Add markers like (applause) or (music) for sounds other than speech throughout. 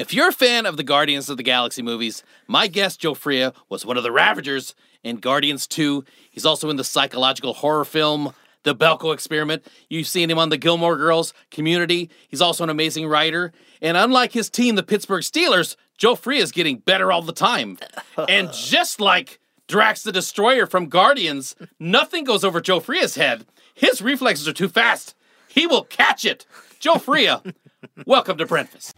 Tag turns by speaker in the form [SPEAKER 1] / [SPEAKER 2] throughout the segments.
[SPEAKER 1] If you're a fan of the Guardians of the Galaxy movies, my guest Joe Fria was one of the Ravagers in Guardians 2. He's also in the psychological horror film The Belko Experiment. You've seen him on the Gilmore Girls community. He's also an amazing writer. And unlike his team, the Pittsburgh Steelers, Joe Fria is getting better all the time. (laughs) and just like Drax the Destroyer from Guardians, nothing goes over Joe Fria's head. His reflexes are too fast. He will catch it. Joe Fria, (laughs) welcome to Breakfast.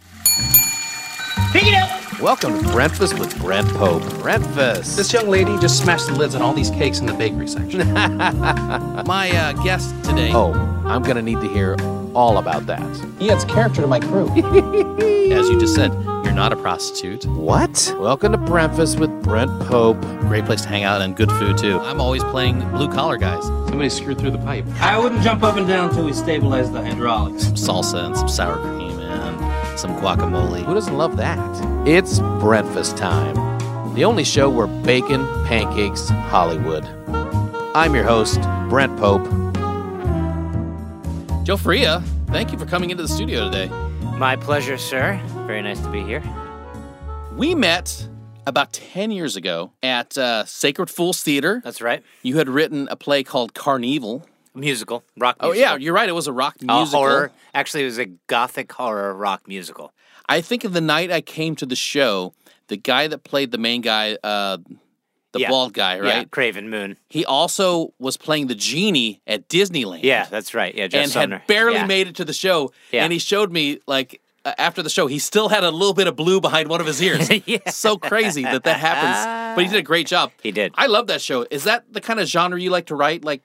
[SPEAKER 2] Welcome to Breakfast with Brent Pope. Breakfast.
[SPEAKER 3] This young lady just smashed the lids on all these cakes in the bakery section. (laughs)
[SPEAKER 1] My uh, guest today.
[SPEAKER 2] Oh, I'm gonna need to hear all about that.
[SPEAKER 3] he adds character to my crew. (laughs)
[SPEAKER 1] As you just said, you're not a prostitute.
[SPEAKER 2] What? Welcome to Breakfast with Brent Pope.
[SPEAKER 1] Great place to hang out and good food too. I'm always playing blue collar guys.
[SPEAKER 3] Somebody screwed through the pipe.
[SPEAKER 4] I wouldn't jump up and down until we stabilize the hydraulics.
[SPEAKER 1] Some salsa and some sour cream and some guacamole.
[SPEAKER 2] Who doesn't love that? It's breakfast time. The only show where bacon, pancakes, Hollywood. I'm your host, Brent Pope.
[SPEAKER 1] Joe Fria, thank you for coming into the studio today.
[SPEAKER 5] My pleasure, sir. Very nice to be here.
[SPEAKER 1] We met about 10 years ago at uh, Sacred Fools Theater.
[SPEAKER 5] That's right.
[SPEAKER 1] You had written a play called Carnival.
[SPEAKER 5] Musical, rock
[SPEAKER 1] Oh, yeah, you're right. It was a rock musical.
[SPEAKER 5] horror. Actually, it was a gothic horror rock musical.
[SPEAKER 1] I think of the night I came to the show, the guy that played the main guy, uh, the
[SPEAKER 5] Yeah.
[SPEAKER 1] bald guy,
[SPEAKER 5] Yeah,
[SPEAKER 1] right?
[SPEAKER 5] Craven Moon.
[SPEAKER 1] He also was playing the genie at Disneyland.
[SPEAKER 5] Yeah, that's right. Yeah, Jeff
[SPEAKER 1] and
[SPEAKER 5] Sumner.
[SPEAKER 1] had barely
[SPEAKER 5] yeah.
[SPEAKER 1] made it to the show.
[SPEAKER 5] Yeah.
[SPEAKER 1] And he showed me like uh, after the show, he still had a little bit of blue behind one of his ears. (laughs)
[SPEAKER 5] Yeah.
[SPEAKER 1] So crazy that that happens. But he did a great job.
[SPEAKER 5] He did.
[SPEAKER 1] I love that show. Is that the kind of genre you like to write, like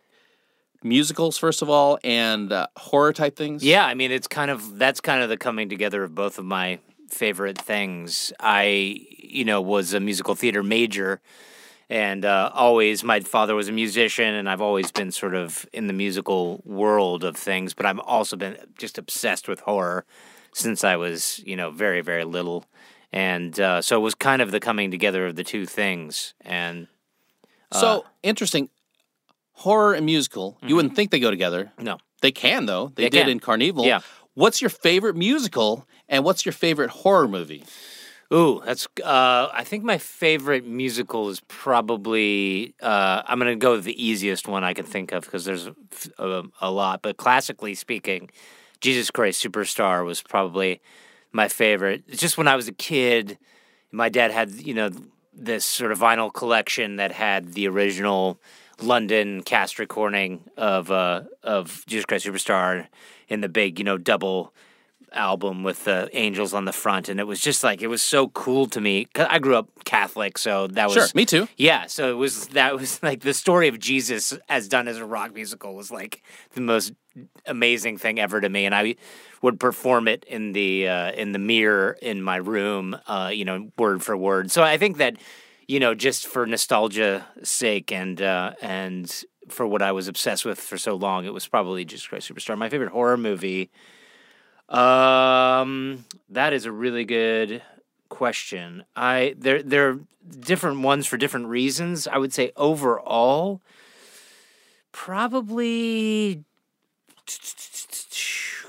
[SPEAKER 1] musicals first of all, and uh, horror type things?
[SPEAKER 5] Yeah, I mean, it's kind of that's kind of the coming together of both of my favorite things. I, you know, was a musical theater major, and uh, always my father was a musician, and I've always been sort of in the musical world of things. But I've also been just obsessed with horror since I was, you know, very very little, and uh, so it was kind of the coming together of the two things. And
[SPEAKER 1] So interesting. Horror and musical. You wouldn't think they go together.
[SPEAKER 5] no,
[SPEAKER 1] They can though. They,
[SPEAKER 5] They
[SPEAKER 1] did
[SPEAKER 5] can.
[SPEAKER 1] in Carnival.
[SPEAKER 5] Yeah.
[SPEAKER 1] What's your favorite musical and what's your favorite horror movie?
[SPEAKER 5] Ooh, that's. Uh, I think my favorite musical is probably. Uh, I'm going to go with the easiest one I can think of because there's a, a lot. But classically speaking, Jesus Christ Superstar was probably my favorite. It's just when I was a kid, my dad had you know this sort of vinyl collection that had the original London cast recording of uh, of Jesus Christ Superstar in the big you know double album with the angels on the front. And it was just like it was so cool to me. 'Cause i grew up catholic so that was
[SPEAKER 1] Sure, me too.
[SPEAKER 5] yeah so it was that was like the story of jesus as done as a rock musical was like the most amazing thing ever to me. And i would perform it in the uh, in the mirror in my room uh, you know word for word. So i think that you know just for nostalgia sake and uh, and for what i was obsessed with for so long it was probably jesus christ superstar my favorite horror movie um, that is a really good question. I there there are different ones for different reasons. I would say overall, probably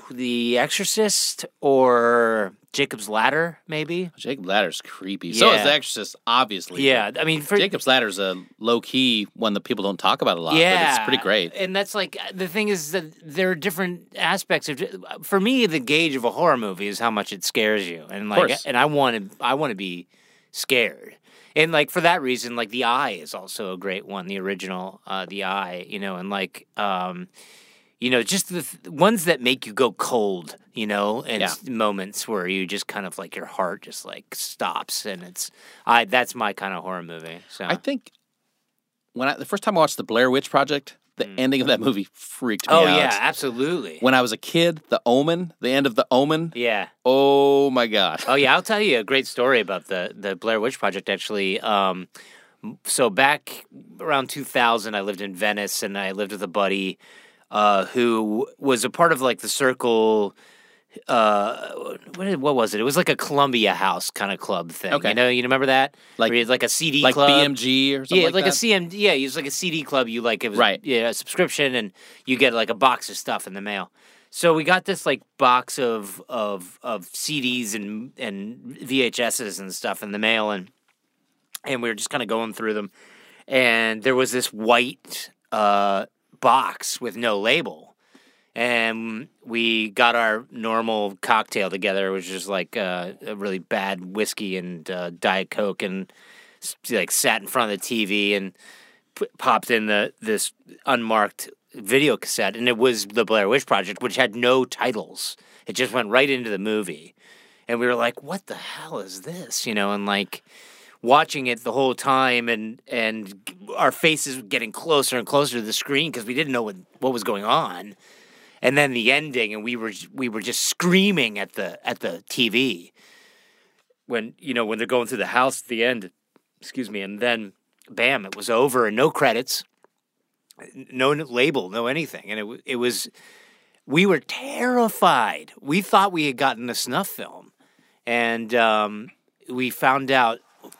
[SPEAKER 5] The Exorcist or Jacob's Ladder, maybe.
[SPEAKER 1] Jacob Ladder's creepy. So is
[SPEAKER 5] Yeah.
[SPEAKER 1] The Exorcist, obviously.
[SPEAKER 5] Yeah, I mean, for
[SPEAKER 1] Jacob's Ladder's a low key one that people don't talk about a lot.
[SPEAKER 5] yeah,
[SPEAKER 1] But it's pretty great.
[SPEAKER 5] And that's like the thing is that there are different aspects of. For me, the gauge of a horror movie is how much it scares you, and like, and I want to, I want to be scared, and like for that reason, like the Eye is also a great one, the original, uh, the Eye, you know, and like, um, you know, just the th- ones that make you go cold, you know, and
[SPEAKER 1] Yeah.
[SPEAKER 5] moments where you just kind of like your heart just like stops, and it's, I that's my kind of horror movie. So
[SPEAKER 1] I think when I, the first time I watched the Blair Witch Project, the ending of that movie freaked me
[SPEAKER 5] Mm. oh
[SPEAKER 1] out.
[SPEAKER 5] yeah, absolutely.
[SPEAKER 1] When I was a kid, The Omen, the end of The Omen.
[SPEAKER 5] yeah.
[SPEAKER 1] Oh my god.
[SPEAKER 5] Oh yeah, I'll tell you a great story about the the Blair Witch Project. Actually, um, so back around 2000, I lived in Venice, and I lived with a buddy uh, who was a part of like the circle. Uh, what, what was it? It was like a Columbia House kind of club thing.
[SPEAKER 1] Okay.
[SPEAKER 5] you know, you remember that?
[SPEAKER 1] Like-
[SPEAKER 5] Where you had, like a CD
[SPEAKER 1] like
[SPEAKER 5] club.
[SPEAKER 1] BMG or something
[SPEAKER 5] yeah,
[SPEAKER 1] like,
[SPEAKER 5] like, a CM. Yeah, it was like a CD club. You like it was
[SPEAKER 1] Right.
[SPEAKER 5] Yeah, a subscription, and you get like a box of stuff in the mail. so we got this like box of of of CDs and and VHSs and stuff in the mail, and and we were just kind of going through them, and there was this white uh, box with no label, and we got our normal cocktail together, which is like uh, a really bad whiskey and uh, diet coke, and like sat in front of the TV and p- popped in the this unmarked video cassette, and it was the Blair Witch Project, which had no titles. It just went right into the movie, and we were like, "What the hell is this?" You know, and like watching it the whole time, and and our faces getting closer and closer to the screen because we didn't know what what was going on. And then the ending, and we were we were just screaming at the at the TV when you know when they're going through the house at the end. Excuse me, and then bam, it was over, and no credits no label, no anything, and it it was. We were terrified. We thought we had gotten a snuff film, and um, we found out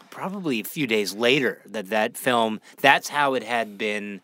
[SPEAKER 5] probably a few days later that that film. That's how it had been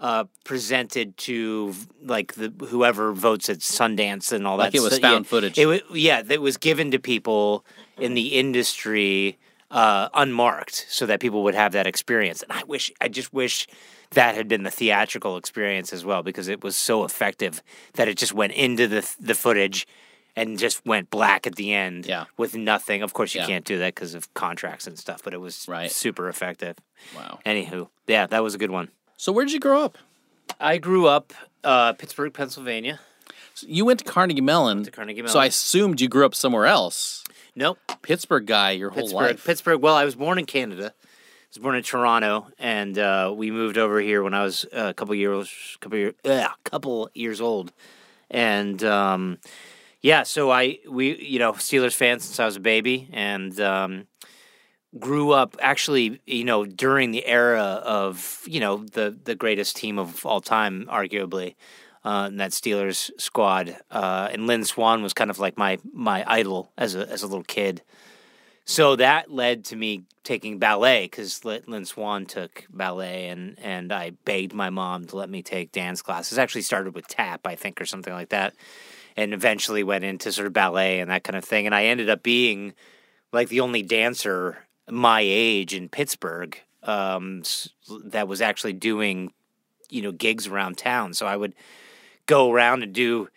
[SPEAKER 5] uh, presented to like the whoever votes at Sundance and all
[SPEAKER 1] Like
[SPEAKER 5] that.
[SPEAKER 1] it was
[SPEAKER 5] stu-
[SPEAKER 1] found
[SPEAKER 5] yeah,
[SPEAKER 1] footage.
[SPEAKER 5] It was yeah, that was given to people in the industry uh, unmarked, so that people would have that experience. And I wish, I just wish that had been the theatrical experience as well, because it was so effective that it just went into the the footage and just went black at the end
[SPEAKER 1] Yeah.
[SPEAKER 5] with nothing. Of course, you
[SPEAKER 1] Yeah.
[SPEAKER 5] can't do that because of contracts and stuff, but it was
[SPEAKER 1] Right.
[SPEAKER 5] super effective.
[SPEAKER 1] Wow.
[SPEAKER 5] Anywho, yeah, that was a good one.
[SPEAKER 1] So where did you grow up?
[SPEAKER 5] I grew up uh, Pittsburgh, Pennsylvania.
[SPEAKER 1] You went to Carnegie Mellon.
[SPEAKER 5] to Carnegie
[SPEAKER 1] So I assumed you grew up somewhere else.
[SPEAKER 5] Nope,
[SPEAKER 1] Pittsburgh guy your whole
[SPEAKER 5] Pittsburgh.
[SPEAKER 1] life.
[SPEAKER 5] Pittsburgh. Well, I was born in Canada. I was born in Toronto, and uh, we moved over here when I was uh, a couple years, couple year, uh, couple years old, and um, yeah. So I, we, you know, Steelers fan since I was a baby, and um, grew up actually, you know, during the era of you know the the greatest team of all time, arguably. Uh, that Steelers squad, uh, and Lynn Swann was kind of like my my idol as a as a little kid. So that led to me taking ballet because Lynn Swann took ballet, and and I begged my mom to let me take dance classes. Actually, started with tap, I think, or something like that, and eventually went into sort of ballet and that kind of thing. And I ended up being like the only dancer my age in Pittsburgh um, that was actually doing, you know, gigs around town. So I would go around and do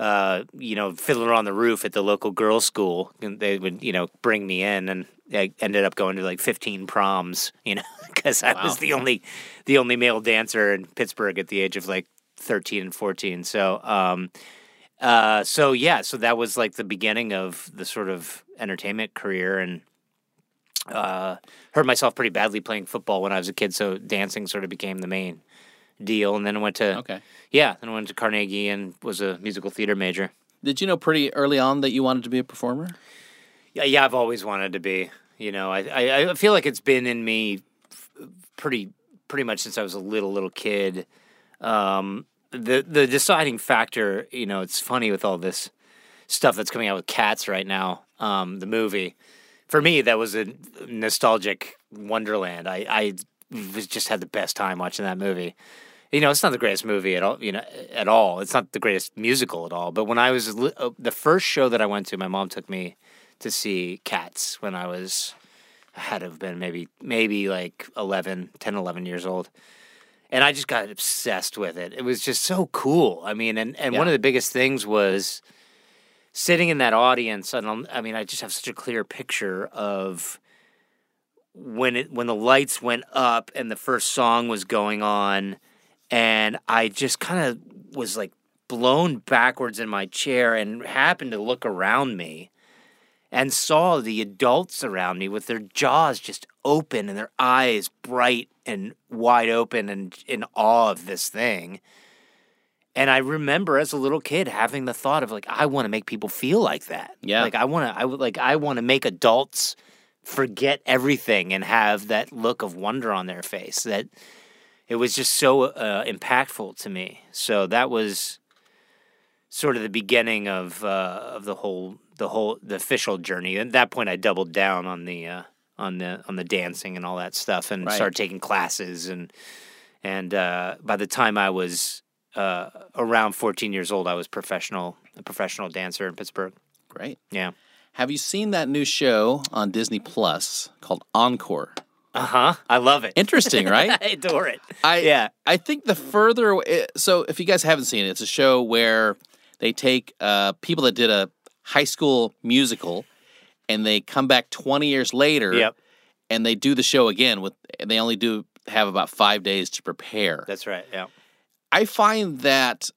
[SPEAKER 5] uh, you know, Fiddler on the Roof at the local girls' school. And they would, you know, bring me in, and I ended up going to like 15 proms, you know, (laughs) because I was the only, the only male dancer in Pittsburgh at the age of like 13 and 14. So, um, uh, so yeah, so that was like the beginning of the sort of entertainment career, and uh, hurt myself pretty badly playing football when I was a kid. So dancing sort of became the main deal, and then I went to
[SPEAKER 1] Okay.
[SPEAKER 5] yeah, then I went to Carnegie and was a musical theater major.
[SPEAKER 1] Did you know pretty early on that you wanted to be a performer?
[SPEAKER 5] Yeah, yeah, I've always wanted to be. You know, I I, I feel like it's been in me f- pretty pretty much since I was a little little kid. Um, the the deciding factor, you know, it's funny with all this stuff that's coming out with Cats right now. Um, the movie, for me, that was a nostalgic wonderland. I I was just had the best time watching that movie. You know, it's not the greatest movie at all. You know, at all. It's not the greatest musical at all. But when I was uh, the first show that I went to, my mom took me to see Cats when I was I had to have been maybe maybe like 11, 10, 11 years old. And I just got obsessed with it. It was just so cool. I mean, and, and one of the biggest things was sitting in that audience. And I mean, I just have such a clear picture of when it when the lights went up and the first song was going on, and I just kind of was like blown backwards in my chair and happened to look around me and saw the adults around me with their jaws just open and their eyes bright and wide open and in awe of this thing. And I remember as a little kid having the thought of like, I want to make people feel like that.
[SPEAKER 1] Yeah.
[SPEAKER 5] Like I want to, I would like, I want to make adults forget everything and have that look of wonder on their face. That it was just so uh, impactful to me. So that was sort of the beginning of uh, of the whole the whole the official journey. At that point, I doubled down on the uh, on the on the dancing and all that stuff, and
[SPEAKER 1] Right.
[SPEAKER 5] started taking classes. and And uh, by the time I was uh, around 14 years old, I was professional a professional dancer in Pittsburgh.
[SPEAKER 1] Great.
[SPEAKER 5] Yeah.
[SPEAKER 1] Have you seen that new show on Disney Plus called Encore?
[SPEAKER 5] Uh huh. I love it.
[SPEAKER 1] Interesting, right? (laughs)
[SPEAKER 5] I adore it.
[SPEAKER 1] I
[SPEAKER 5] Yeah.
[SPEAKER 1] I think the further away, so if you guys haven't seen it, it's a show where they take uh, people that did a high school musical and they come back 20 years later
[SPEAKER 5] Yep.
[SPEAKER 1] and they do the show again with and they only do have about 5 days to prepare.
[SPEAKER 5] That's right. Yeah.
[SPEAKER 1] I find that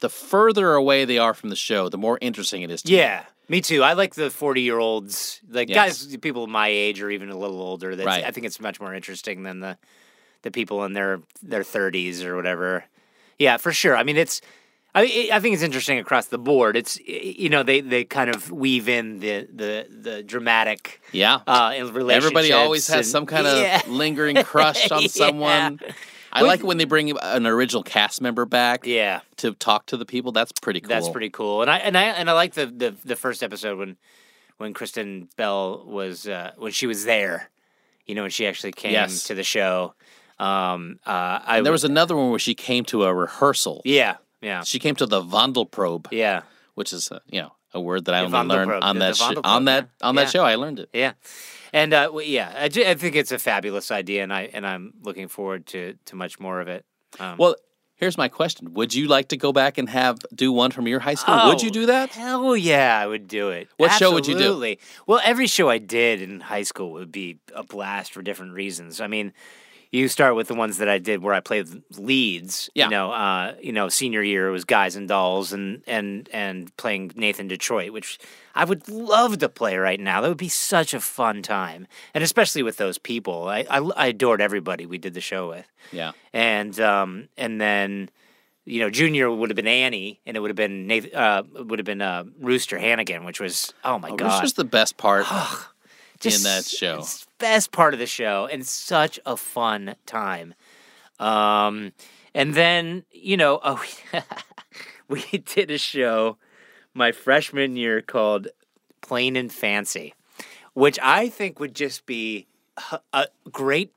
[SPEAKER 1] the further away they are from the show, the more interesting it is to me.
[SPEAKER 5] Yeah. Me too. I like the 40 year olds, like
[SPEAKER 1] Yes.
[SPEAKER 5] guys, people my age or even a little older. That's,
[SPEAKER 1] Right.
[SPEAKER 5] I think it's much more interesting than the the people in their their 30s or whatever. Yeah, for sure. I mean, it's. I, I think it's interesting across the board. It's you know they, they kind of weave in the the the dramatic
[SPEAKER 1] Yeah.
[SPEAKER 5] uh in relationships.
[SPEAKER 1] Everybody always has
[SPEAKER 5] and-
[SPEAKER 1] some kind of
[SPEAKER 5] Yeah.
[SPEAKER 1] lingering crush (laughs) on
[SPEAKER 5] Yeah.
[SPEAKER 1] someone. I like it when they bring an original cast member back
[SPEAKER 5] yeah.
[SPEAKER 1] to talk to the people. That's pretty cool.
[SPEAKER 5] That's pretty cool, and I and I and I like the the, the first episode when when Kristen Bell was uh, when she was there, you know, when she actually came
[SPEAKER 1] Yes.
[SPEAKER 5] to the show. Um, uh, I
[SPEAKER 1] And there was another one where she came to a rehearsal.
[SPEAKER 5] yeah, yeah,
[SPEAKER 1] She came to the Wandelprobe,
[SPEAKER 5] yeah,
[SPEAKER 1] which is uh, you know a word that I only learned on that sh- on that on that
[SPEAKER 5] Yeah.
[SPEAKER 1] show. I learned it.
[SPEAKER 5] yeah, and uh, well, yeah, I, ju- I think it's a fabulous idea, and I and I'm looking forward to to much more of it. Um,
[SPEAKER 1] Well, here's my question: Would you like to go back and have do one from your high school? Would you
[SPEAKER 5] Oh,
[SPEAKER 1] do that?
[SPEAKER 5] Hell yeah, I would do it.
[SPEAKER 1] What show would you do?
[SPEAKER 5] Absolutely. Well, every show I did in high school would be a blast for different reasons. I mean, you start with the ones that I did where I played leads.
[SPEAKER 1] Yeah.
[SPEAKER 5] You know, uh, you know, senior year it was Guys and Dolls and and and playing Nathan Detroit, which I would love to play right now. That would be such a fun time, and especially with those people. I I, I adored everybody we did the show with
[SPEAKER 1] Yeah.
[SPEAKER 5] and um, and then you know junior would have been Annie, and it would have been Nathan, uh, would have been uh, Rooster Hannigan, which was oh my
[SPEAKER 1] Oh,
[SPEAKER 5] god,
[SPEAKER 1] Rooster's the best part.
[SPEAKER 5] Just
[SPEAKER 1] that show.
[SPEAKER 5] best part of the show, and such a fun time. Um, and then you know, (laughs) oh, (laughs) we did a show my freshman year called Plain and Fancy, which I think would just be a great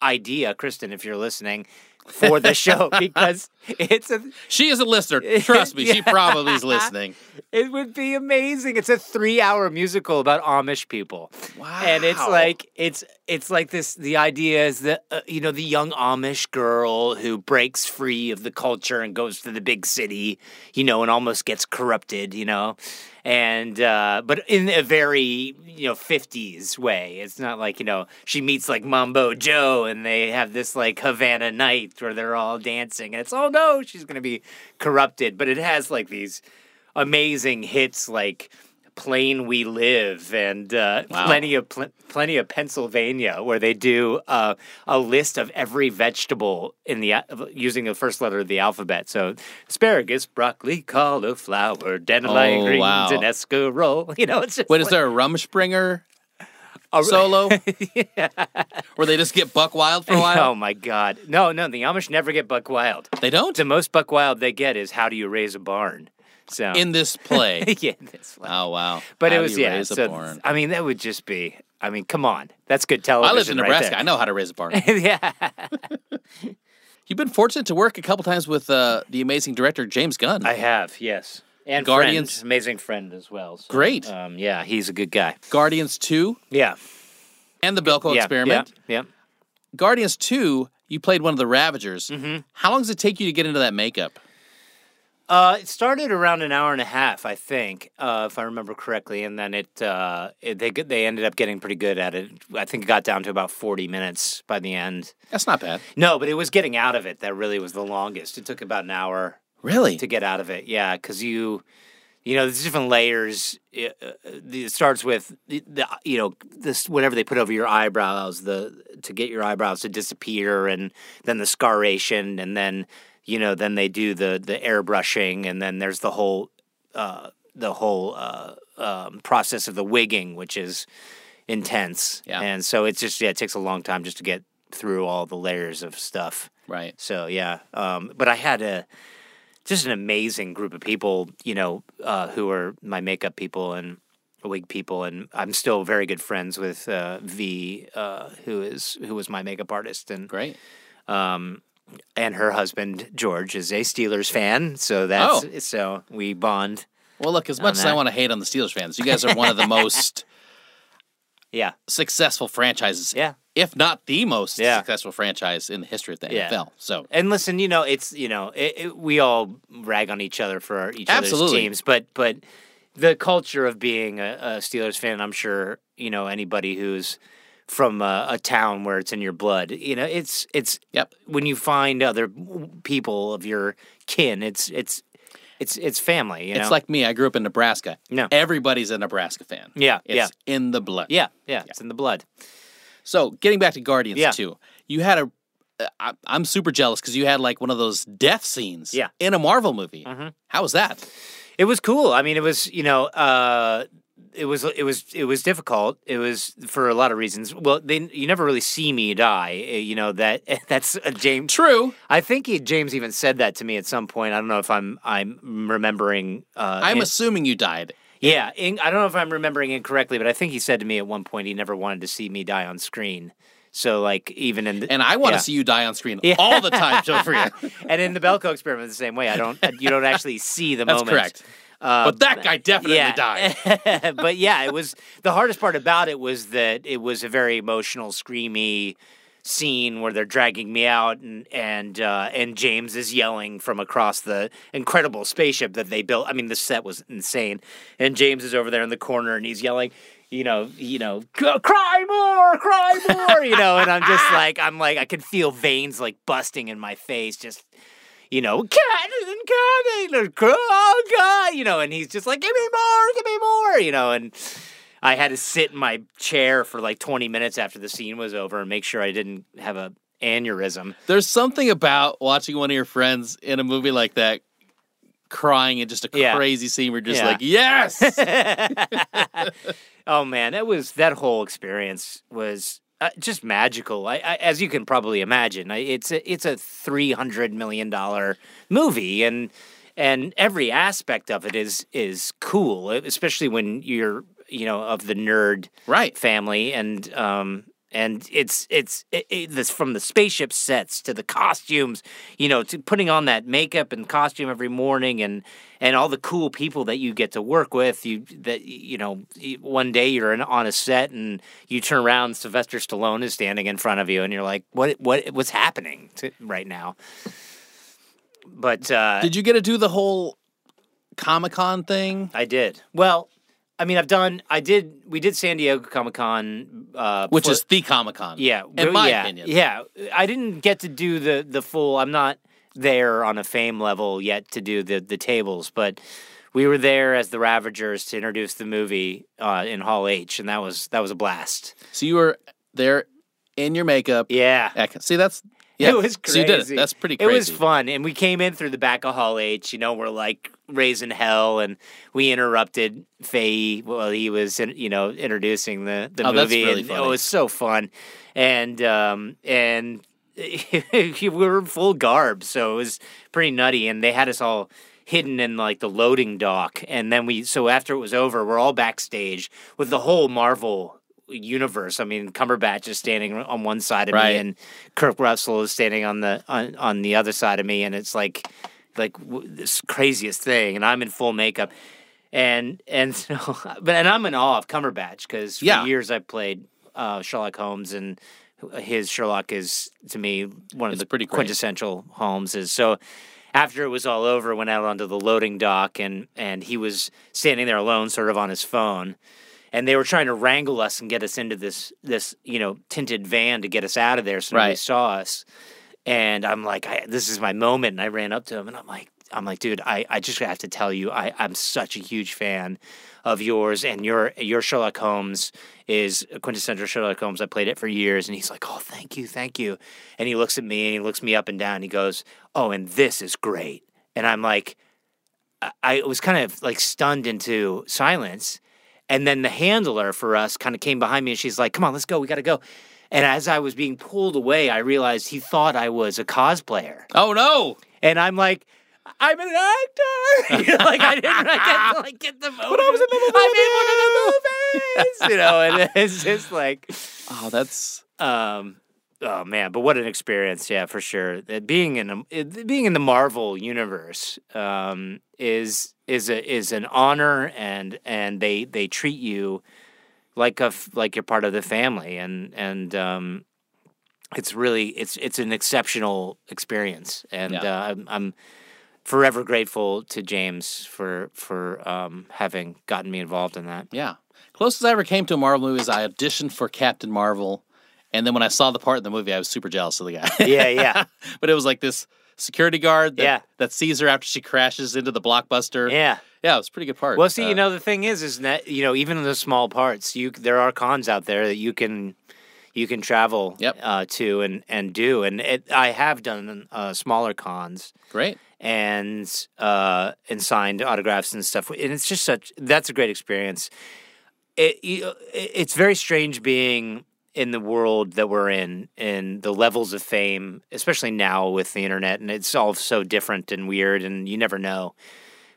[SPEAKER 5] idea, Kristen, if you're listening, for the show (laughs) because it's a
[SPEAKER 1] She is a listener. Trust me, she (laughs) probably is listening.
[SPEAKER 5] it would be amazing. It's a three-hour musical about Amish people. Wow! And it's like it's it's like this. The idea is that uh, you know the young Amish girl who breaks free of the culture and goes to the big city, you know, and almost gets corrupted, you know, and uh, but in a very you know fifties way. It's not like you know she meets like Mambo Joe and they have this like Havana night where they're all dancing and it's oh no she's gonna be corrupted, but it has like these amazing hits like plain we live and uh,
[SPEAKER 1] Wow.
[SPEAKER 5] plenty of pl- plenty of pennsylvania where they do uh, a list of every vegetable in the using the first letter of the alphabet. So asparagus broccoli cauliflower dandelion
[SPEAKER 1] Oh,
[SPEAKER 5] greens
[SPEAKER 1] wow.
[SPEAKER 5] and escarole. (laughs) You know it's just
[SPEAKER 1] Wait, is there a Rumspringa
[SPEAKER 5] a-
[SPEAKER 1] solo? (laughs) Where they just get buck wild for a while.
[SPEAKER 5] oh my god. No no the amish never get buck wild.
[SPEAKER 1] They don't?
[SPEAKER 5] The most buck wild they get is how do you raise a barn so
[SPEAKER 1] in this play. (laughs)
[SPEAKER 5] yeah that's
[SPEAKER 1] Oh wow!
[SPEAKER 5] But
[SPEAKER 1] How
[SPEAKER 5] it was yeah. So
[SPEAKER 1] barn?
[SPEAKER 5] I mean, that would just be. I mean, come on, that's good television.
[SPEAKER 1] I lived in
[SPEAKER 5] right
[SPEAKER 1] Nebraska.
[SPEAKER 5] there.
[SPEAKER 1] I know how to raise a barn. (laughs)
[SPEAKER 5] yeah, (laughs)
[SPEAKER 1] You've been fortunate to work a couple times with uh, the amazing director James Gunn.
[SPEAKER 5] I have. Yes, and
[SPEAKER 1] Guardians-
[SPEAKER 5] friend, amazing friend as well. so,
[SPEAKER 1] Great.
[SPEAKER 5] Um, yeah, he's a good guy.
[SPEAKER 1] Guardians Two
[SPEAKER 5] Yeah,
[SPEAKER 1] and the Belko
[SPEAKER 5] yeah,
[SPEAKER 1] Experiment.
[SPEAKER 5] Yeah,
[SPEAKER 1] Guardians Two, you played one of the Ravagers.
[SPEAKER 5] Mm-hmm.
[SPEAKER 1] How long does it take you to get into that makeup?
[SPEAKER 5] Uh, it started around an hour and a half, I think, uh, if I remember correctly, and then it, uh, it they they ended up getting pretty good at it. I think it got down to about forty minutes by the end.
[SPEAKER 1] That's not bad.
[SPEAKER 5] No, but it was getting out of it that really was the longest. It took about an hour.
[SPEAKER 1] Really?
[SPEAKER 5] to get out of it. Yeah, because you, you know, there's different layers. It, uh, it starts with the, the, you know, this whatever they put over your eyebrows, the to get your eyebrows to disappear, and then the scaration, and then you know, then they do the the airbrushing, and then there's the whole uh, the whole uh, um, process of the wigging, which is intense.
[SPEAKER 1] Yeah.
[SPEAKER 5] and so it's just yeah, it takes a long time just to get through all the layers of stuff.
[SPEAKER 1] Right.
[SPEAKER 5] So yeah, um, but I had a just an amazing group of people, you know, uh, who are my makeup people and wig people, and I'm still very good friends with uh, V, uh, who is who was my makeup artist, and
[SPEAKER 1] Great.
[SPEAKER 5] um, and her husband George is a Steelers fan, so that's
[SPEAKER 1] Oh.
[SPEAKER 5] so we bond.
[SPEAKER 1] Well, look, as much as I want to hate on the Steelers fans, you guys are one of the (laughs) most
[SPEAKER 5] Yeah,
[SPEAKER 1] successful franchises,
[SPEAKER 5] yeah.
[SPEAKER 1] if not the most
[SPEAKER 5] Yeah.
[SPEAKER 1] successful franchise in the history of the
[SPEAKER 5] Yeah.
[SPEAKER 1] NFL. So,
[SPEAKER 5] And listen, you know, it's you know, it, it, we all rag on each other for each
[SPEAKER 1] Absolutely.
[SPEAKER 5] other's teams, but but the culture of being a, a Steelers fan, I'm sure you know anybody who's from a, a town where it's in your blood. You know, it's it's
[SPEAKER 1] Yep.
[SPEAKER 5] when you find other people of your kin, it's it's it's it's family. You know,
[SPEAKER 1] it's like me. I grew up in Nebraska.
[SPEAKER 5] No.
[SPEAKER 1] Everybody's a Nebraska fan.
[SPEAKER 5] yeah,
[SPEAKER 1] It's
[SPEAKER 5] yeah,
[SPEAKER 1] in the blood.
[SPEAKER 5] yeah, yeah, it's in the blood.
[SPEAKER 1] So, getting back to Guardians
[SPEAKER 5] Yeah.
[SPEAKER 1] 2, you had a. uh, I, I'm super jealous because you had like one of those death scenes
[SPEAKER 5] Yeah.
[SPEAKER 1] in a Marvel movie.
[SPEAKER 5] Mhm.
[SPEAKER 1] How was that?
[SPEAKER 5] It was cool. I mean, it was you know, uh, it was it was it was difficult. It was for a lot of reasons. Well, they you never really see me die. uh, You know that (laughs) that's a James.
[SPEAKER 1] True.
[SPEAKER 5] I think he, James even said that to me at some point. I don't know if I'm I'm remembering. Uh,
[SPEAKER 1] I'm
[SPEAKER 5] in-
[SPEAKER 1] assuming you died.
[SPEAKER 5] yeah. In, I don't know if I'm remembering incorrectly, but I think he said to me at one point he never wanted to see me die on screen. So like even in the,
[SPEAKER 1] And I want to
[SPEAKER 5] Yeah.
[SPEAKER 1] see you die on screen (laughs)
[SPEAKER 5] Yeah.
[SPEAKER 1] all the time, Joe (laughs)
[SPEAKER 5] and in the Belko experiment the same way. I don't you don't actually see the
[SPEAKER 1] That's
[SPEAKER 5] moment.
[SPEAKER 1] correct.
[SPEAKER 5] Uh,
[SPEAKER 1] But that guy definitely died. (laughs)
[SPEAKER 5] but yeah, it was the hardest part about it was that it was a very emotional, screamy scene where they're dragging me out and and uh, and James is yelling from across the incredible spaceship that they built. I mean, the set was insane, and James is over there in the corner and he's yelling. You know, you know, cry more, cry more, you know, and I'm just (laughs) like, I'm like, I could feel veins like busting in my face, just you know, Captain, Captain, oh God, you know, and he's just like, give me more, give me more, you know, and I had to sit in my chair for like 20 minutes after the scene was over and make sure I didn't have a aneurysm.
[SPEAKER 1] There's something about watching one of your friends in a movie like that crying in just a
[SPEAKER 5] Yeah.
[SPEAKER 1] crazy scene. We're just
[SPEAKER 5] Yeah.
[SPEAKER 1] like, yes. (laughs)
[SPEAKER 5] oh man, that was that whole experience was uh, just magical. I, I, as you can probably imagine, I, it's a it's a three hundred million dollar movie, and and every aspect of it is is cool, especially when you're you know of the nerd
[SPEAKER 1] right.
[SPEAKER 5] family and um and it's it's it, it, this from the spaceship sets to the costumes you know to putting on that makeup and costume every morning and and all the cool people that you get to work with you that you know one day you're in, on a set and you turn around Sylvester Stallone is standing in front of you and you're like what what what's happening to, right now but uh
[SPEAKER 1] Did you get to do the whole Comic Con thing?
[SPEAKER 5] I did well I mean I've done I did we did San Diego Comic Con uh
[SPEAKER 1] Which is the Comic Con.
[SPEAKER 5] Yeah,
[SPEAKER 1] In my
[SPEAKER 5] yeah,
[SPEAKER 1] opinion.
[SPEAKER 5] Yeah, I didn't get to do the the full. I'm not there on a fame level yet to do the the tables, but we were there as the Ravagers to introduce the movie uh, in Hall H, and that was that was a blast.
[SPEAKER 1] So you were there in your makeup.
[SPEAKER 5] Yeah.
[SPEAKER 1] See, that's yeah.
[SPEAKER 5] It was
[SPEAKER 1] So you did it.
[SPEAKER 5] crazy.
[SPEAKER 1] That's pretty
[SPEAKER 5] It was fun, and we came in through the back of Hall H. You know, we're like raising hell, and we interrupted Faye while he was, in- you know, introducing the the
[SPEAKER 1] Oh, that's
[SPEAKER 5] movie.
[SPEAKER 1] really
[SPEAKER 5] and
[SPEAKER 1] funny.
[SPEAKER 5] It was so fun, and um and (laughs) we were in full garb, so it was pretty nutty. And they had us all hidden in like the loading dock, and then we. So after it was over, we're all backstage with the whole Marvel universe. I mean, Cumberbatch is standing on one side of
[SPEAKER 1] Right.
[SPEAKER 5] me, and Kurt Russell is standing on the on, on the other side of me, and it's like like w- this craziest thing, and I'm in full makeup. And and (laughs) so, but and I'm in awe of Cumberbatch because for
[SPEAKER 1] Yeah.
[SPEAKER 5] years I've played uh, Sherlock Holmes, and his Sherlock is to me one of
[SPEAKER 1] It's
[SPEAKER 5] the
[SPEAKER 1] pretty great.
[SPEAKER 5] quintessential Holmeses. So after it was all over, went out onto the loading dock, and and he was standing there alone, sort of on his phone, and they were trying to wrangle us and get us into this this you know tinted van to get us out of there, so nobody
[SPEAKER 1] Right.
[SPEAKER 5] saw us. And I'm like, I, this is my moment, and I ran up to him, and I'm like. I'm like, dude, I, I just have to tell you, I, I'm such a huge fan of yours, and your your Sherlock Holmes is a quintessential Sherlock Holmes. I played it for years, and he's like, oh, thank you, thank you. And he looks at me and he looks me up and down. And he goes, oh, and this is great. And I'm like, I, I was kind of like stunned into silence. And then the handler for us kind of came behind me, and she's like, come on, let's go, we got to go. And as I was being pulled away, I realized he thought I was a cosplayer.
[SPEAKER 1] Oh no!
[SPEAKER 5] And I'm like, I'm an actor. (laughs) you know, like I didn't I get to like get the moment. But I was in the movie. I'm in one of the movies. You know, and (laughs) it's just like,
[SPEAKER 1] Oh, that's
[SPEAKER 5] um, Oh man, but what an experience! Yeah, for sure. Uh, Being in a, being in the Marvel universe um, is is a is an honor, and and they they treat you like a like you're part of the family, and and um, it's really it's it's an exceptional experience, and
[SPEAKER 1] Yeah.
[SPEAKER 5] uh, I'm, I'm forever grateful to James for for um, having gotten me involved in that.
[SPEAKER 1] Yeah. Closest I ever came to a Marvel movie is I auditioned for Captain Marvel. And then when I saw the part in the movie, I was super jealous of the guy.
[SPEAKER 5] Yeah, yeah, (laughs)
[SPEAKER 1] but it was like this security guard that,
[SPEAKER 5] Yeah.
[SPEAKER 1] that sees her after she crashes into the blockbuster.
[SPEAKER 5] yeah.
[SPEAKER 1] Yeah, it was a pretty good part.
[SPEAKER 5] Well, see,
[SPEAKER 1] Uh,
[SPEAKER 5] you know, the thing is, is that you know, even in the small parts, you there are cons out there that you can you can travel
[SPEAKER 1] Yep.
[SPEAKER 5] uh, to and and do, and it, I have done uh, smaller cons
[SPEAKER 1] Great.
[SPEAKER 5] and uh, and signed autographs and stuff, and it's just such that's a great experience. It, it it's very strange being in the world that we're in and the levels of fame, especially now with the internet, and it's all so different and weird, and you never know.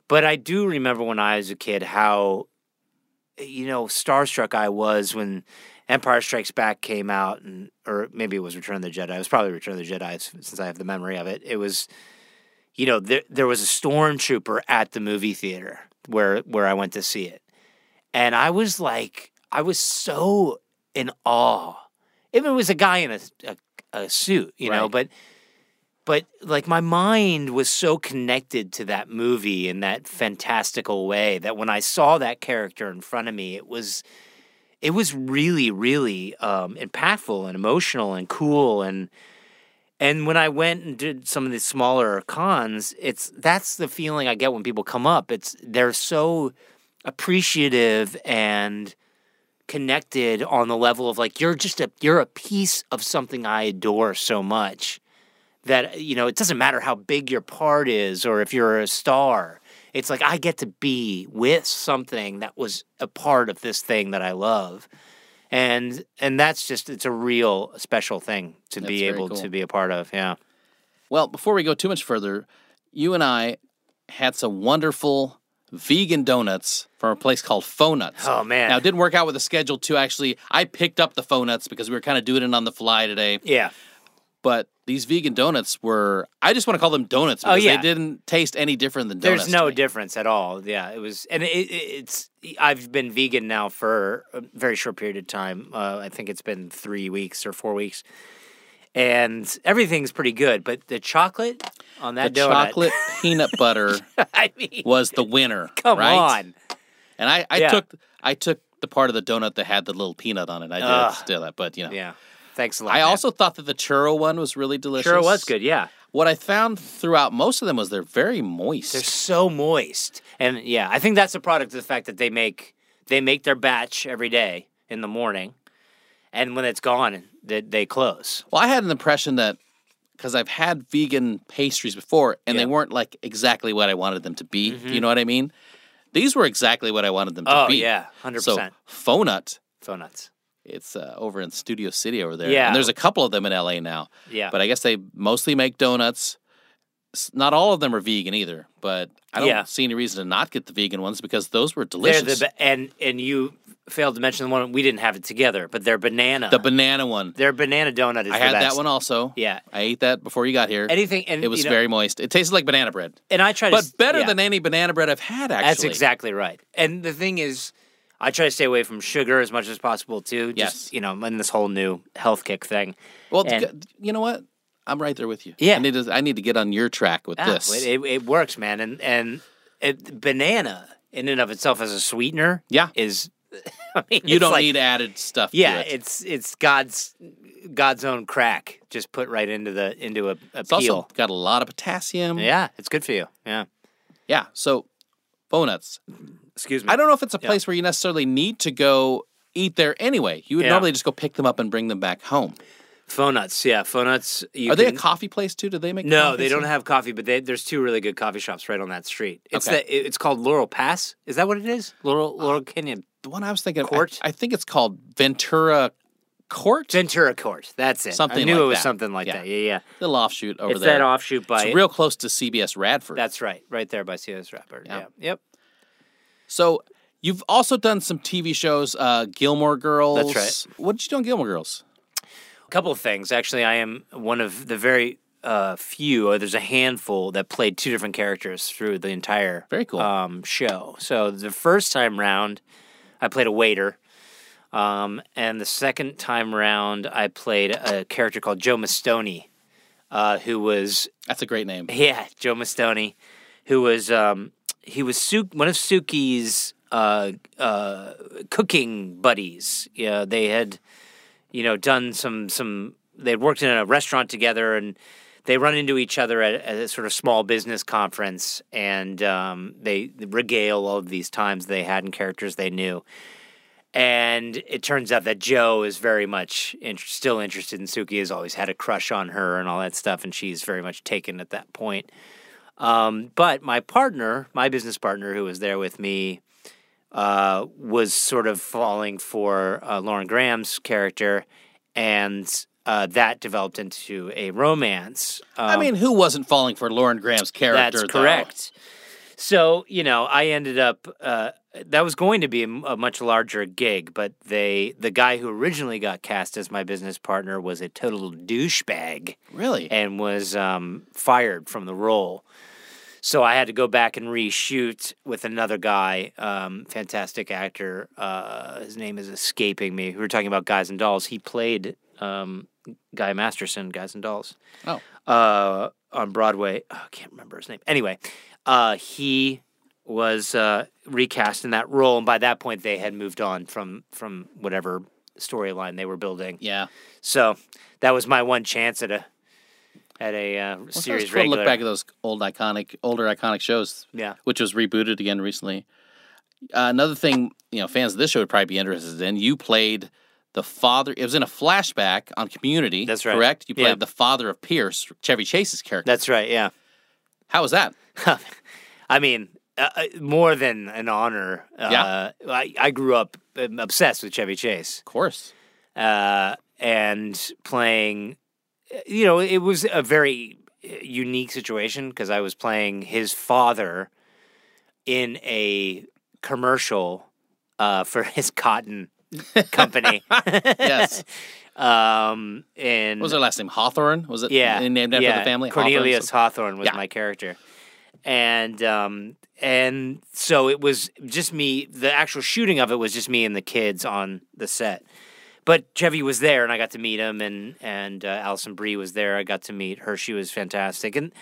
[SPEAKER 5] But I do remember when I was a kid how, you know, starstruck I was when Empire Strikes Back came out, and or maybe it was Return of the Jedi. It was probably Return of the Jedi since I have the memory of it. It was, you know, there there was a stormtrooper at the movie theater where where I went to see it, and I was like, I was so in awe. If it was a guy in a a, a suit, you know, but but like my mind was so connected to that movie in that fantastical way that when I saw that character in front of me, it was it was really really um, impactful and emotional and cool and and when I went and did some of the smaller cons, it's that's the feeling I get when people come up. It's they're so appreciative and connected on the level of like you're just a you're a piece of something I adore so much that you know it doesn't matter how big your part is or if you're a star. It's like i get to be with something that was a part of this thing that i love. And and that's just it's a real special thing to
[SPEAKER 1] That's
[SPEAKER 5] be able
[SPEAKER 1] cool.
[SPEAKER 5] to be a part of yeah.
[SPEAKER 1] Well, before we go too much further, you and I had some wonderful vegan donuts from a place called Fonuts.
[SPEAKER 5] Oh, man.
[SPEAKER 1] Now it didn't work out with the schedule too. Actually, I picked up the Fonuts because we were kind of doing it on the fly today.
[SPEAKER 5] yeah
[SPEAKER 1] But these vegan donuts were—I just want to call them donuts
[SPEAKER 5] Oh, yeah.
[SPEAKER 1] they didn't taste any different than donuts.
[SPEAKER 5] there's no difference at all yeah it was and it, it, it's i've been vegan now for a very short period of time uh, i think it's been three weeks or four weeks and everything's pretty good but the chocolate on
[SPEAKER 1] The
[SPEAKER 5] that donut
[SPEAKER 1] chocolate (laughs) peanut butter (laughs)
[SPEAKER 5] i mean
[SPEAKER 1] was the winner.
[SPEAKER 5] come
[SPEAKER 1] right?
[SPEAKER 5] on
[SPEAKER 1] And I, I
[SPEAKER 5] Yeah.
[SPEAKER 1] took I took the part of the donut that had the little peanut on it. I did
[SPEAKER 5] Ugh.
[SPEAKER 1] still that, but you know.
[SPEAKER 5] yeah thanks a lot
[SPEAKER 1] I
[SPEAKER 5] man.
[SPEAKER 1] also thought that the churro one was really delicious.
[SPEAKER 5] sure was good yeah
[SPEAKER 1] What I found throughout most of them was they're very moist.
[SPEAKER 5] they're so moist and yeah i think that's a product of the fact that they make they make their batch every day in the morning and when it's gone they, they close
[SPEAKER 1] well, I had an impression that because I've had vegan pastries before and they
[SPEAKER 5] Yeah. Mm-hmm.
[SPEAKER 1] weren't like exactly what I wanted them to be. You know what I mean? These were exactly what I wanted them to
[SPEAKER 5] oh
[SPEAKER 1] be.
[SPEAKER 5] yeah 100%
[SPEAKER 1] So faux nut,
[SPEAKER 5] Fonuts
[SPEAKER 1] it's uh, over in Studio City over there.
[SPEAKER 5] Yeah.
[SPEAKER 1] And there's a couple of them in LA now.
[SPEAKER 5] yeah
[SPEAKER 1] But I guess they mostly make donuts. Not all of them are vegan either, but I don't
[SPEAKER 5] Yeah.
[SPEAKER 1] see any reason to not get the vegan ones because those were delicious.
[SPEAKER 5] the and and you failed to mention the one we didn't have it together, but their banana.
[SPEAKER 1] the banana one.
[SPEAKER 5] their banana donut is
[SPEAKER 1] I had that one also.
[SPEAKER 5] Yeah.
[SPEAKER 1] I ate that before you got here.
[SPEAKER 5] Anything and
[SPEAKER 1] it was
[SPEAKER 5] you know,
[SPEAKER 1] very moist. It tasted like banana bread,
[SPEAKER 5] and I tried,
[SPEAKER 1] but
[SPEAKER 5] s-
[SPEAKER 1] better
[SPEAKER 5] yeah,
[SPEAKER 1] than any banana bread I've had. Actually,
[SPEAKER 5] That's exactly right. And the thing is, I try to stay away from sugar as much as possible too. Just
[SPEAKER 1] Yes.
[SPEAKER 5] you know, in this whole new health kick thing.
[SPEAKER 1] Well,
[SPEAKER 5] and-
[SPEAKER 1] you know what? I'm right there with you.
[SPEAKER 5] Yeah.
[SPEAKER 1] I need to. I need to get on your track with
[SPEAKER 5] Ah,
[SPEAKER 1] this.
[SPEAKER 5] It, it, works, man. And and it, banana in and of itself as a sweetener,
[SPEAKER 1] Yeah.
[SPEAKER 5] is. (laughs) I mean,
[SPEAKER 1] you don't
[SPEAKER 5] like-
[SPEAKER 1] need added stuff. to
[SPEAKER 5] Yeah,
[SPEAKER 1] it.
[SPEAKER 5] it's it's God's God's own crack, just put right into the into a, a
[SPEAKER 1] It's
[SPEAKER 5] peel.
[SPEAKER 1] also got a lot of potassium.
[SPEAKER 5] yeah, it's good for you. Yeah.
[SPEAKER 1] Yeah. So, Fonuts.
[SPEAKER 5] Excuse me.
[SPEAKER 1] I don't know if it's a
[SPEAKER 5] Yeah.
[SPEAKER 1] place where you necessarily need to go eat there anyway. You would
[SPEAKER 5] Yeah.
[SPEAKER 1] normally just go pick them up and bring them back home.
[SPEAKER 5] Fonuts, yeah, Fonuts. You
[SPEAKER 1] Are they a coffee place too? Do they make?
[SPEAKER 5] No, they don't have coffee, but they, there's two really good coffee shops right on that street. It's
[SPEAKER 1] Okay.
[SPEAKER 5] the, it's called Laurel Pass. Is that what it is? Laurel Laurel Canyon
[SPEAKER 1] The one I was thinking of, I-
[SPEAKER 5] Court?
[SPEAKER 1] I, think it's called Ventura Court.
[SPEAKER 5] Ventura Court. That's it. I
[SPEAKER 1] Something
[SPEAKER 5] knew
[SPEAKER 1] like
[SPEAKER 5] it was
[SPEAKER 1] that.
[SPEAKER 5] something like
[SPEAKER 1] Yeah.
[SPEAKER 5] that. Yeah, yeah.
[SPEAKER 1] little offshoot over
[SPEAKER 5] it's
[SPEAKER 1] there.
[SPEAKER 5] that offshoot by
[SPEAKER 1] It's real close to CBS Radford.
[SPEAKER 5] That's right, right there by CBS Radford.
[SPEAKER 1] Yeah.
[SPEAKER 5] Yeah. Yep.
[SPEAKER 1] so. You've also done some TV shows, uh, Gilmore Girls.
[SPEAKER 5] That's right.
[SPEAKER 1] What did you do on Gilmore Girls?
[SPEAKER 5] A couple of things. Actually, I am one of the very uh, few, or there's a handful that played two different characters through the entire
[SPEAKER 1] Very cool.
[SPEAKER 5] um, show. So the first time round, I played a waiter. Um, and the second time round, I played a character called Joe Mastoni, uh, who was
[SPEAKER 1] That's a great name.
[SPEAKER 5] yeah, Joe Mastoni, who was um, he was Su- one of Sookie's uh, uh, cooking buddies. Yeah, they had you know done some some they had worked in a restaurant together and they run into each other at, at a sort of small business conference and um, they regale all of these times they had and characters they knew. And it turns out that Joe is very much in, still interested in Sookie, has always had a crush on her and all that stuff, and she's very much taken at that point. Um, but my partner, my business partner who was there with me, uh, was sort of falling for uh, Lauren Graham's character, and uh, that developed into a romance.
[SPEAKER 1] I
[SPEAKER 5] Um,
[SPEAKER 1] mean, who wasn't falling for Lauren Graham's character?
[SPEAKER 5] that's
[SPEAKER 1] though?
[SPEAKER 5] correct. So you know, I ended up. Uh, that was going to be a much larger gig, but they, the guy who originally got cast as my business partner, was a total douchebag
[SPEAKER 1] Really?
[SPEAKER 5] and was um, fired from the role. So I had to go back and reshoot with another guy, um, fantastic actor. Uh, his name is escaping me. We were talking about Guys and Dolls. He played um, Guy Masterson, Guys and Dolls
[SPEAKER 1] Oh,
[SPEAKER 5] uh, on Broadway. Oh, I can't remember his name. Anyway, uh, he was uh, recast in that role, and by that point, they had moved on from from whatever storyline they were building.
[SPEAKER 1] yeah.
[SPEAKER 5] So that was my one chance at a at a uh,
[SPEAKER 1] Well,
[SPEAKER 5] series
[SPEAKER 1] cool
[SPEAKER 5] regular.
[SPEAKER 1] look back at those old iconic, older iconic shows.
[SPEAKER 5] Yeah.
[SPEAKER 1] which was rebooted again recently. Uh, another thing, you know, fans of this show would probably be interested in. You played the father. It was in a flashback on Community.
[SPEAKER 5] That's right.
[SPEAKER 1] Correct. You played
[SPEAKER 5] Yeah.
[SPEAKER 1] the father of Pierce, Chevy Chase's character.
[SPEAKER 5] That's right. Yeah.
[SPEAKER 1] How was that? (laughs)
[SPEAKER 5] I mean, uh, uh, more than an honor. Uh,
[SPEAKER 1] Yeah.
[SPEAKER 5] I, I grew up um, obsessed with Chevy Chase.
[SPEAKER 1] Of course.
[SPEAKER 5] uh, and playing. You know, it was a very uh, unique situation because I was playing his father in a commercial uh, for (laughs) his cotton company. (laughs)
[SPEAKER 1] Yes. (laughs)
[SPEAKER 5] um, and
[SPEAKER 1] What was their last name? Hawthorne. Was it?
[SPEAKER 5] yeah,
[SPEAKER 1] Named after
[SPEAKER 5] yeah.
[SPEAKER 1] the family.
[SPEAKER 5] Cornelius
[SPEAKER 1] so-
[SPEAKER 5] Hawthorne was
[SPEAKER 1] Yeah.
[SPEAKER 5] my character, and um, and so it was just me. The actual shooting of it was just me and the kids on the set. But Chevy was there, and I got to meet him, and and uh, Alison Brie was there. I got to meet her; she was fantastic, and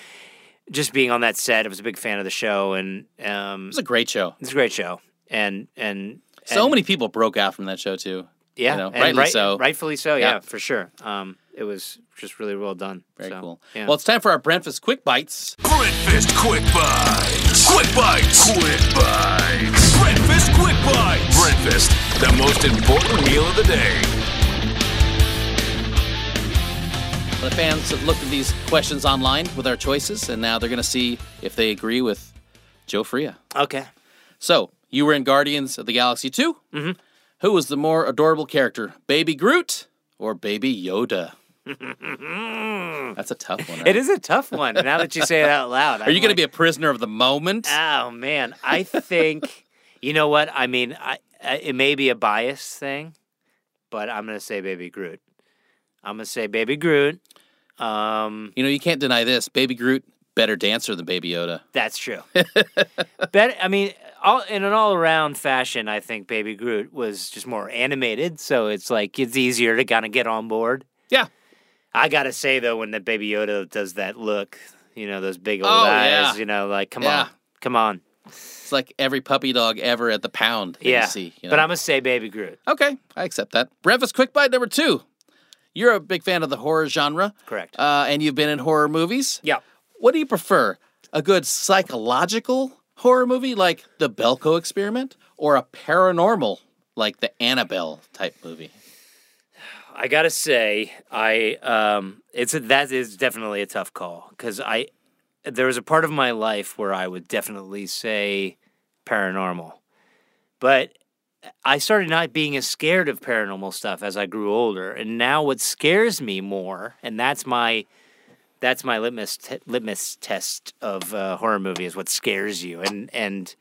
[SPEAKER 5] just being on that set, I was a big fan of the show, and um,
[SPEAKER 1] It was a great show.
[SPEAKER 5] it's a great show, and and
[SPEAKER 1] So many people broke out from that show too.
[SPEAKER 5] yeah,
[SPEAKER 1] you know, rightly
[SPEAKER 5] right-
[SPEAKER 1] so.
[SPEAKER 5] rightfully so, yeah,
[SPEAKER 1] Yeah.
[SPEAKER 5] for sure. Um, it was just really well done.
[SPEAKER 1] Very
[SPEAKER 5] so,
[SPEAKER 1] cool.
[SPEAKER 5] Yeah.
[SPEAKER 1] Well, it's time for our breakfast quick bites.
[SPEAKER 6] Breakfast Quick Bites. Quick Bites. Quick Bites. Breakfast Quick Bites. Breakfast, the most important meal of the day.
[SPEAKER 1] The fans have looked at these questions online with our choices, and now they're going to see if they agree with Joe Fria.
[SPEAKER 5] okay.
[SPEAKER 1] So, you were in Guardians of the Galaxy 2. Mm-hmm. Who was the more adorable character, Baby Groot or Baby Yoda? (laughs) That's a tough one.
[SPEAKER 5] It is a tough one. Now that you say it out loud,
[SPEAKER 1] Are you going to be a prisoner of the moment?
[SPEAKER 5] Oh man, I think you know what I mean. I, I it may be a bias thing, but I'm gonna say Baby Groot. I'm gonna say Baby Groot. Um,
[SPEAKER 1] you know, you can't deny this. Baby Groot, better dancer than Baby Yoda.
[SPEAKER 5] that's true. (laughs) Bet I mean, all in an all around fashion, I think Baby Groot was just more animated, so it's like it's easier to kind of get on board.
[SPEAKER 1] Yeah.
[SPEAKER 5] I gotta say though, when the Baby Yoda does that look, you know, those big old
[SPEAKER 1] Oh,
[SPEAKER 5] eyes,
[SPEAKER 1] yeah.
[SPEAKER 5] you know, like come
[SPEAKER 1] Yeah.
[SPEAKER 5] on, come on,
[SPEAKER 1] It's like every puppy dog ever at the pound
[SPEAKER 5] yeah.
[SPEAKER 1] you see. you
[SPEAKER 5] But? I'm gonna say Baby Groot.
[SPEAKER 1] Okay, I accept that. Breakfast Quick Bite number two. You're a big fan of the horror genre.
[SPEAKER 5] Correct.
[SPEAKER 1] Uh, and you've been in horror movies.
[SPEAKER 5] Yeah.
[SPEAKER 1] What do you prefer? A good psychological horror movie like The Belko Experiment or a paranormal like the Annabelle type movie?
[SPEAKER 5] I gotta say, I um, it's a, that is definitely a tough call because I there was a part of my life where I would definitely say paranormal, but I started not being as scared of paranormal stuff as I grew older, and now what scares me more, and that's my that's my litmus te- litmus test of uh, horror movie is what scares you, and and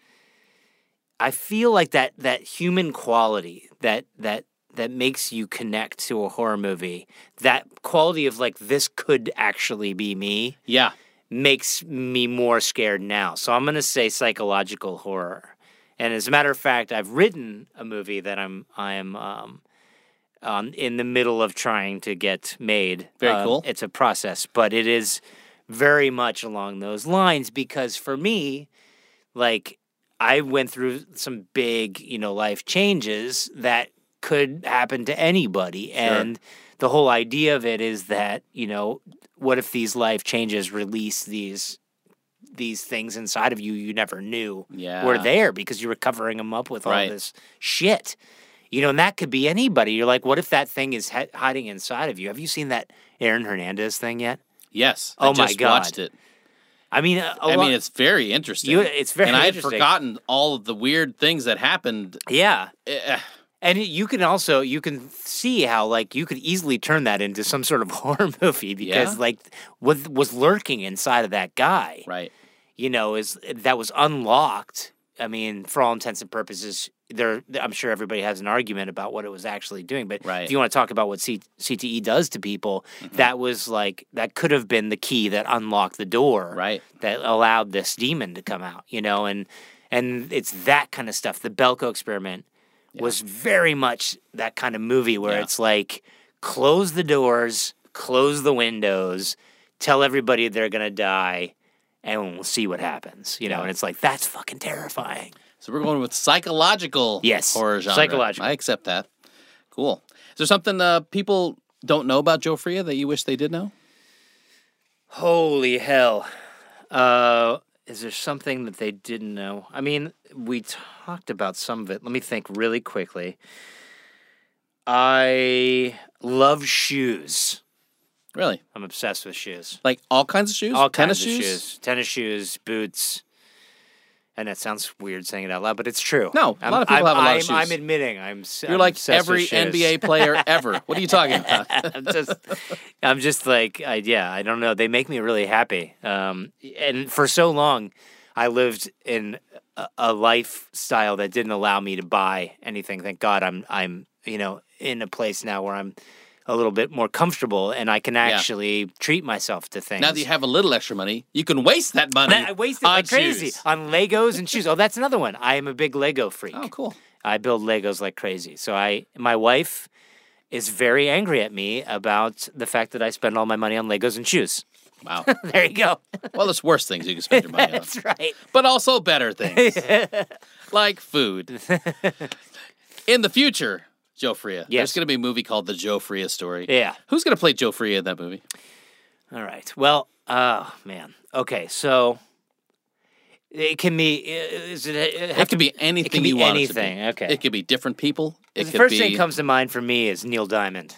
[SPEAKER 5] I feel like that that human quality that that that makes you connect to a horror movie, that quality of like this could actually be me,
[SPEAKER 1] Yeah.
[SPEAKER 5] makes me more scared now. So I'm going to say psychological horror. And as a matter of fact, I've written a movie that I'm I am um, um, in the middle of trying to get made.
[SPEAKER 1] Very
[SPEAKER 5] Uh,
[SPEAKER 1] cool.
[SPEAKER 5] It's a process, but it is very much along those lines because for me, like I went through some big, you know, life changes that could happen to anybody. And the whole idea of it is that, you know, what if these life changes release these these things inside of you you never knew
[SPEAKER 1] Yeah.
[SPEAKER 5] were there because you were covering them up with all this shit. You know, and that could be anybody. You're like, what if that thing is hi- hiding inside of you? Have you seen that Aaron Hernandez thing yet?
[SPEAKER 1] Yes.
[SPEAKER 5] Oh
[SPEAKER 1] I
[SPEAKER 5] my God.
[SPEAKER 1] watched it.
[SPEAKER 5] I mean, a, a
[SPEAKER 1] I
[SPEAKER 5] lot-
[SPEAKER 1] mean, it's very interesting.
[SPEAKER 5] You- it's very
[SPEAKER 1] and I had forgotten all of the weird things that happened.
[SPEAKER 5] yeah.
[SPEAKER 1] Eh,
[SPEAKER 5] And you can also you can see how like you could easily turn that into some sort of (laughs) horror movie because
[SPEAKER 1] Yeah.
[SPEAKER 5] like what was lurking inside of that guy,
[SPEAKER 1] Right.
[SPEAKER 5] you know, is that was unlocked. I mean, for all intents and purposes, there I'm sure everybody has an argument about what it was actually doing. But
[SPEAKER 1] Right.
[SPEAKER 5] if you want to talk about what C- CTE does to people,
[SPEAKER 1] Mm-hmm.
[SPEAKER 5] that was like that could have been the key that unlocked the door,
[SPEAKER 1] Right.
[SPEAKER 5] that allowed this demon to come out, you know, and and it's that kind of stuff. The Belko experiment was very much that kind of movie where
[SPEAKER 1] Yeah.
[SPEAKER 5] it's like close the doors, close the windows, tell everybody they're gonna die, and we'll see what happens. You know, and it's like that's fucking terrifying.
[SPEAKER 1] So we're going with psychological
[SPEAKER 5] Yes,
[SPEAKER 1] horror genre.
[SPEAKER 5] psychological.
[SPEAKER 1] I accept that. Cool. Is there something uh, people don't know about Joe Fria that you wish they did know?
[SPEAKER 5] Holy hell. Uh is there something that they didn't know? I mean, we talked about some of it. Let me think really quickly. I love shoes.
[SPEAKER 1] Really?
[SPEAKER 5] I'm obsessed with shoes.
[SPEAKER 1] Like all kinds of shoes?
[SPEAKER 5] All
[SPEAKER 1] Tennis
[SPEAKER 5] kinds of
[SPEAKER 1] shoes?
[SPEAKER 5] shoes, tennis shoes, boots. And that sounds weird saying it out loud, but it's true.
[SPEAKER 1] No, a
[SPEAKER 5] I'm,
[SPEAKER 1] lot of people
[SPEAKER 5] I'm,
[SPEAKER 1] have a lot of
[SPEAKER 5] I'm,
[SPEAKER 1] shoes.
[SPEAKER 5] I'm admitting I'm.
[SPEAKER 1] You're
[SPEAKER 5] I'm
[SPEAKER 1] like every. NBA (laughs) player ever. What are you talking (laughs) about?
[SPEAKER 5] I'm just, I'm just like, I, yeah, I don't know. They make me really happy. Um, and for so long, I lived in a, a lifestyle that didn't allow me to buy anything. Thank God, I'm, I'm, you know, in a place now where I'm a little bit more comfortable and I can actually treat myself to things.
[SPEAKER 1] now that you have a little extra money, you can waste that money.
[SPEAKER 5] I wasted
[SPEAKER 1] on
[SPEAKER 5] like crazy
[SPEAKER 1] shoes.
[SPEAKER 5] on Legos and shoes. Oh, that's another one. I am a big Lego freak.
[SPEAKER 1] Oh, cool.
[SPEAKER 5] I build Legos like crazy. So I, my wife, is very angry at me about the fact that I spend all my money on Legos and shoes.
[SPEAKER 1] Wow. (laughs)
[SPEAKER 5] There you go.
[SPEAKER 1] Well, there's worse things you can spend your money (laughs) on,
[SPEAKER 5] That's right.
[SPEAKER 1] but also better things (laughs) like food. In the future, Joe Fria. There's going to be a movie called The Joe Fria Story.
[SPEAKER 5] Yeah.
[SPEAKER 1] Who's going to play Joe Fria in that movie?
[SPEAKER 5] All right. Well, oh man. Okay, so it can be. Is it? It,
[SPEAKER 1] It could be anything
[SPEAKER 5] be
[SPEAKER 1] you want
[SPEAKER 5] anything,
[SPEAKER 1] it to be. Anything.
[SPEAKER 5] Okay.
[SPEAKER 1] It could be different people. It
[SPEAKER 5] the first
[SPEAKER 1] be.
[SPEAKER 5] thing comes to mind for me is Neil Diamond.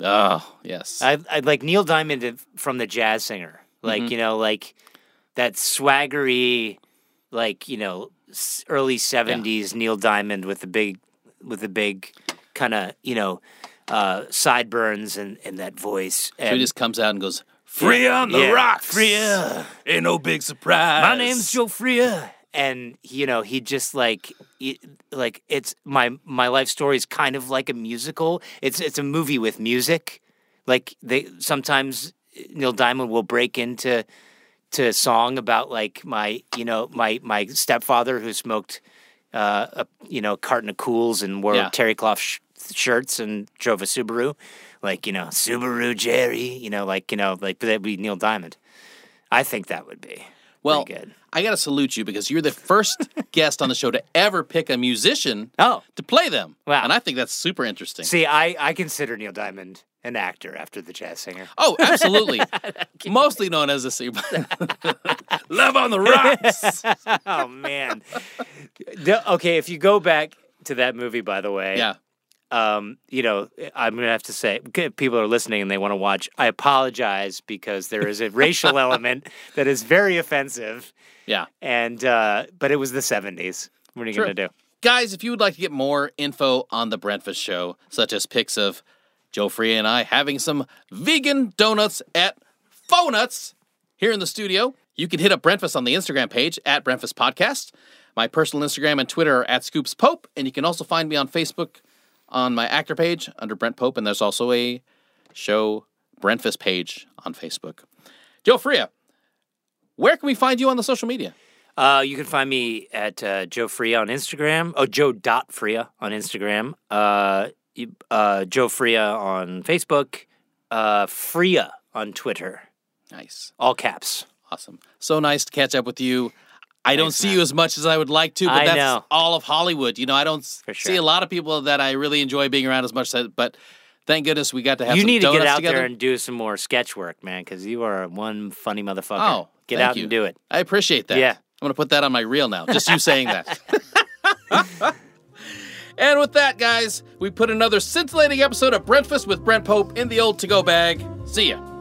[SPEAKER 1] oh, yes.
[SPEAKER 5] I I like Neil Diamond from the Jazz Singer. Like
[SPEAKER 1] Mm-hmm.
[SPEAKER 5] you know, like that swaggery, like you know, early seventies Neil Diamond with the big, with the big, kind of you know, uh, sideburns and and that voice.
[SPEAKER 1] so he just comes out and goes, Fria on the
[SPEAKER 5] yeah,
[SPEAKER 1] rocks.
[SPEAKER 5] Fria.
[SPEAKER 1] Ain't no big surprise.
[SPEAKER 5] My name's Joe Fria. And you know, he just like he- like it's my my life story is kind of like a musical. It's it's a movie with music. Like they sometimes Neil Diamond will break into to a song about like my you know my my stepfather who smoked uh, a you know carton of cools and wore
[SPEAKER 1] Yeah.
[SPEAKER 5] terry cloth sh- shirts and drove a Subaru, like you know Subaru Jerry, you know like you know like that'd be Neil Diamond. I think that would be
[SPEAKER 1] Well,
[SPEAKER 5] good.
[SPEAKER 1] I got to salute you because you're the first (laughs) guest on the show to ever pick a musician
[SPEAKER 5] Oh,
[SPEAKER 1] to play them.
[SPEAKER 5] Wow.
[SPEAKER 1] And I think that's super interesting.
[SPEAKER 5] see, I I consider Neil Diamond an actor after the jazz singer.
[SPEAKER 1] Oh, absolutely. (laughs) Mostly known as a singer. (laughs) Love on the rocks.
[SPEAKER 5] oh man. Okay, if you go back to that movie, by the way,
[SPEAKER 1] yeah.
[SPEAKER 5] Um, you know, I'm gonna have to say, people are listening and they want to watch. I apologize because there is a racial (laughs) element that is very offensive,
[SPEAKER 1] Yeah.
[SPEAKER 5] and uh, but it was the '70s. What are you
[SPEAKER 1] True.
[SPEAKER 5] gonna do?
[SPEAKER 1] Guys, if you would like to get more info on the Breakfast Show, such as pics of Joe Fria and I having some vegan donuts at Fonuts here in the studio, you can hit up Breakfast on the Instagram page at Breakfast Podcast. My personal Instagram and Twitter are at Scoops Pope, and you can also find me on Facebook on my actor page under Brent Pope, and there's also a show Brentfest page on Facebook. Joe Fria, where can we find you on the social media?
[SPEAKER 5] Uh, you can find me at uh, Joe Fria on Instagram. Oh, Joe dot Fria on Instagram. Uh, uh, Joe Fria on Facebook. Uh, Fria on Twitter.
[SPEAKER 1] Nice.
[SPEAKER 5] All caps.
[SPEAKER 1] Awesome. So nice to catch up with you. I don't
[SPEAKER 5] Thanks,
[SPEAKER 1] see
[SPEAKER 5] man.
[SPEAKER 1] you as much as I would like to, but
[SPEAKER 5] I
[SPEAKER 1] that's
[SPEAKER 5] know.
[SPEAKER 1] all of Hollywood. You know, I don't s-
[SPEAKER 5] For
[SPEAKER 1] see a lot of people that I really enjoy being around as much as but thank goodness we got to have
[SPEAKER 5] you need to get out
[SPEAKER 1] together.
[SPEAKER 5] there and do some more sketch work, man, because you are one funny motherfucker.
[SPEAKER 1] Oh,
[SPEAKER 5] get out
[SPEAKER 1] you.
[SPEAKER 5] and do it.
[SPEAKER 1] I appreciate that.
[SPEAKER 5] Yeah.
[SPEAKER 1] I'm to put that on my reel now. Just you saying that. (laughs) (laughs) and with that, guys, we put another scintillating episode of Breakfast with Brent Pope in the old to go bag. See ya.